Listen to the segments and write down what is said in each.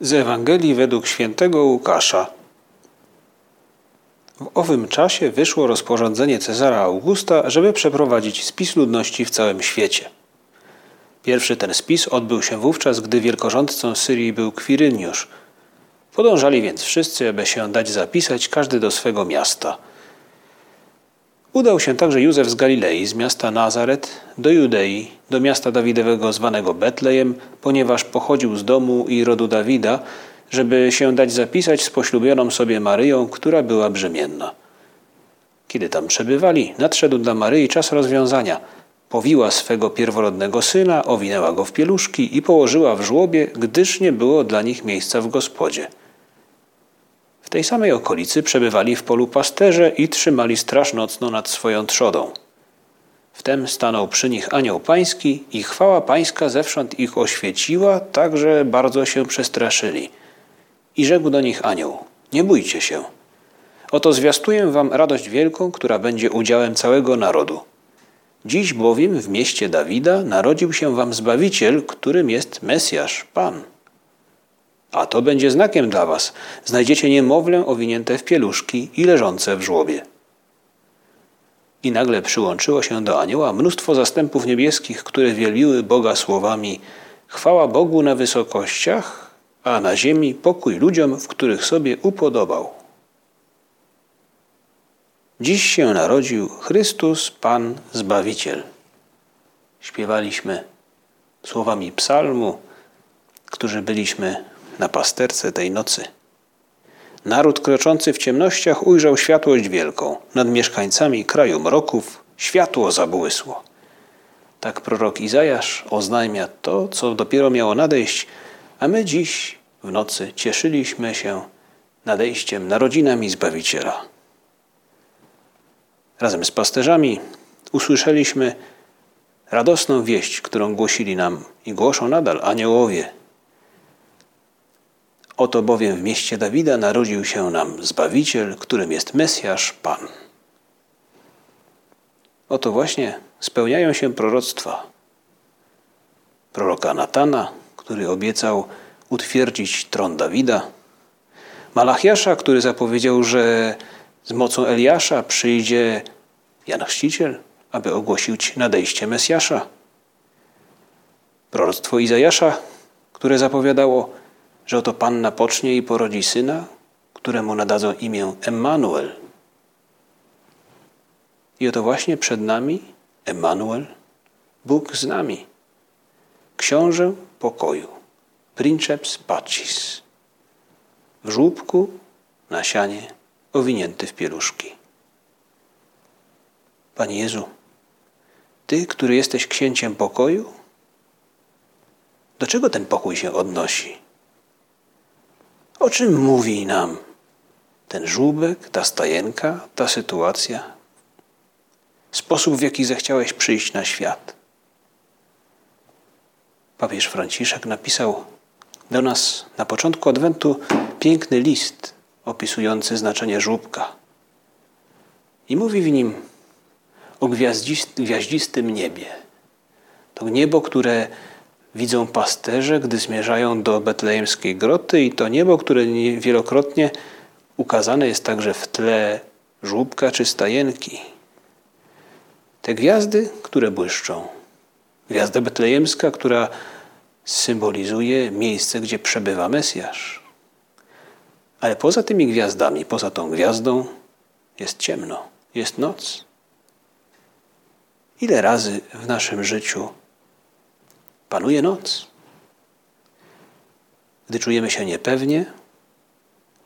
Z Ewangelii według świętego Łukasza. W owym czasie wyszło rozporządzenie Cezara Augusta, żeby przeprowadzić spis ludności w całym świecie. Pierwszy ten spis odbył się wówczas, gdy wielkorządcą Syrii był Kwiryniusz. Podążali więc wszyscy, aby się dać zapisać, każdy do swego miasta – Udał się także Józef z Galilei, z miasta Nazaret, do Judei, do miasta Dawidowego zwanego Betlejem, ponieważ pochodził z domu i rodu Dawida, żeby się dać zapisać z poślubioną sobie Maryją, która była brzemienna. Kiedy tam przebywali, nadszedł dla Maryi czas rozwiązania. Powiła swego pierworodnego syna, owinęła go w pieluszki i położyła w żłobie, gdyż nie było dla nich miejsca w gospodzie. W tej samej okolicy przebywali w polu pasterze i trzymali straż nocną nad swoją trzodą. Wtem stanął przy nich anioł pański i chwała pańska zewsząd ich oświeciła, tak że bardzo się przestraszyli. I rzekł do nich anioł, nie bójcie się. Oto zwiastuję wam radość wielką, która będzie udziałem całego narodu. Dziś bowiem w mieście Dawida narodził się wam Zbawiciel, którym jest Mesjasz, Pan. A to będzie znakiem dla was. Znajdziecie niemowlę owinięte w pieluszki i leżące w żłobie. I nagle przyłączyło się do anioła mnóstwo zastępów niebieskich, które wielbiły Boga słowami Chwała Bogu na wysokościach, a na ziemi pokój ludziom, w których sobie upodobał. Dziś się narodził Chrystus, Pan Zbawiciel. Śpiewaliśmy słowami psalmu, którzy byliśmy na pasterce tej nocy. Naród kroczący w ciemnościach ujrzał światłość wielką. Nad mieszkańcami kraju mroków światło zabłysło. Tak prorok Izajasz oznajmia to, co dopiero miało nadejść, a my dziś w nocy cieszyliśmy się nadejściem narodzinami Zbawiciela. Razem z pasterzami usłyszeliśmy radosną wieść, którą głosili nam i głoszą nadal aniołowie Oto bowiem w mieście Dawida narodził się nam Zbawiciel, którym jest Mesjasz Pan. Oto właśnie spełniają się proroctwa proroka Natana, który obiecał utwierdzić tron Dawida, Malachiasza, który zapowiedział, że z mocą Eliasza przyjdzie Jan Chrzciciel, aby ogłosić nadejście Mesjasza. Proroctwo Izajasza, które zapowiadało że oto Panna pocznie i porodzi syna, któremu nadadzą imię Emmanuel. I oto właśnie przed nami Emmanuel, Bóg z nami, książę pokoju, princeps pacis, w żłóbku na sianie owinięty w pieluszki. Panie Jezu, Ty, który jesteś księciem pokoju, do czego ten pokój się odnosi? O czym mówi nam ten żółbek, ta stajenka, ta sytuacja? Sposób, w jaki zechciałeś przyjść na świat. Papież Franciszek napisał do nas na początku Adwentu piękny list opisujący znaczenie żółbka. I mówi w nim o gwiaździstym niebie. To niebo, które widzą pasterze, gdy zmierzają do betlejemskiej groty i to niebo, które wielokrotnie ukazane jest także w tle żłóbka czy stajenki. Te gwiazdy, które błyszczą. Gwiazda betlejemska, która symbolizuje miejsce, gdzie przebywa Mesjasz. Ale poza tymi gwiazdami, poza tą gwiazdą jest ciemno, jest noc. Ile razy w naszym życiu Panuje noc. Gdy czujemy się niepewnie,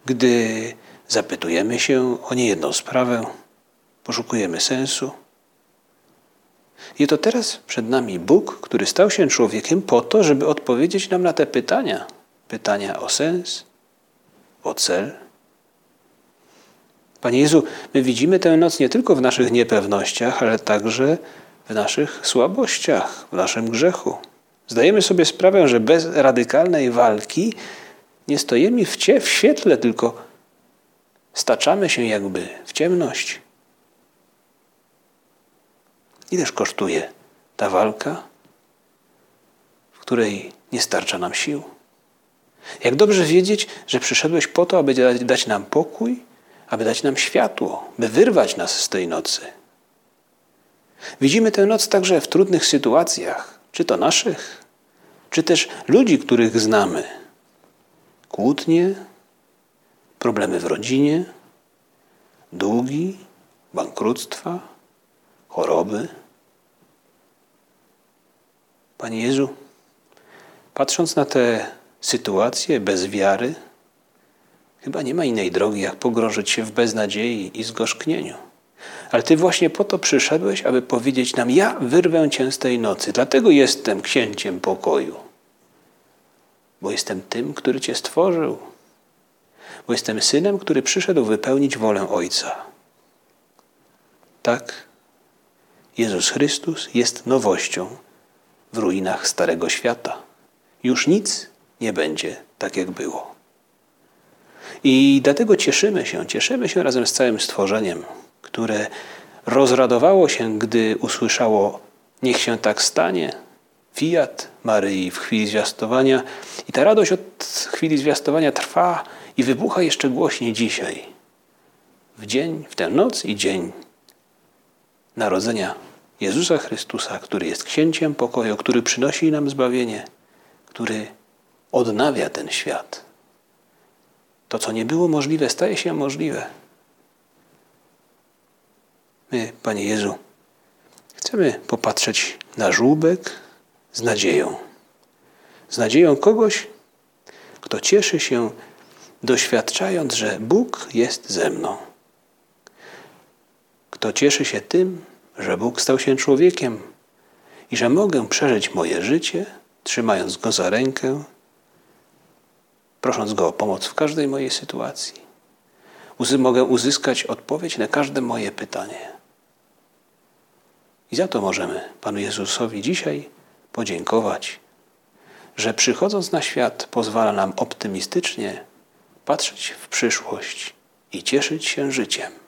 gdy zapytujemy się o niejedną sprawę, poszukujemy sensu. I to teraz przed nami Bóg, który stał się człowiekiem po to, żeby odpowiedzieć nam na te pytania. Pytania o sens, o cel. Panie Jezu, my widzimy tę noc nie tylko w naszych niepewnościach, ale także w naszych słabościach, w naszym grzechu. Zdajemy sobie sprawę, że bez radykalnej walki nie stoimy w, cie, w świetle, tylko staczamy się jakby w ciemność. Ileż kosztuje ta walka, w której nie starcza nam sił? Jak dobrze wiedzieć, że przyszedłeś po to, aby dać nam pokój, aby dać nam światło, by wyrwać nas z tej nocy. Widzimy tę noc także w trudnych sytuacjach, czy to naszych, czy też ludzi, których znamy. Kłótnie, problemy w rodzinie, długi, bankructwa, choroby. Panie Jezu, patrząc na te sytuacje bez wiary, chyba nie ma innej drogi, jak pogrążyć się w beznadziei i zgorzknieniu. Ale Ty właśnie po to przyszedłeś, aby powiedzieć nam: Ja wyrwę Cię z tej nocy, dlatego jestem księciem pokoju. Bo jestem tym, który Cię stworzył. Bo jestem synem, który przyszedł wypełnić wolę Ojca. Tak, Jezus Chrystus jest nowością w ruinach Starego Świata. Już nic nie będzie tak, jak było. I dlatego cieszymy się, cieszymy się razem z całym stworzeniem, które rozradowało się, gdy usłyszało: Niech się tak stanie. Fiat Maryi w chwili zwiastowania. I ta radość od chwili zwiastowania trwa i wybucha jeszcze głośniej dzisiaj. W dzień, w tę noc i dzień narodzenia Jezusa Chrystusa, który jest księciem pokoju, który przynosi nam zbawienie, który odnawia ten świat. To, co nie było możliwe, staje się możliwe. My, Panie Jezu, chcemy popatrzeć na żółbek z nadzieją. Z nadzieją kogoś, kto cieszy się, doświadczając, że Bóg jest ze mną. Kto cieszy się tym, że Bóg stał się człowiekiem i że mogę przeżyć moje życie, trzymając Go za rękę, prosząc Go o pomoc w każdej mojej sytuacji. Mogę uzyskać odpowiedź na każde moje pytanie. I za to możemy Panu Jezusowi dzisiaj podziękować, że przychodząc na świat pozwala nam optymistycznie patrzeć w przyszłość i cieszyć się życiem.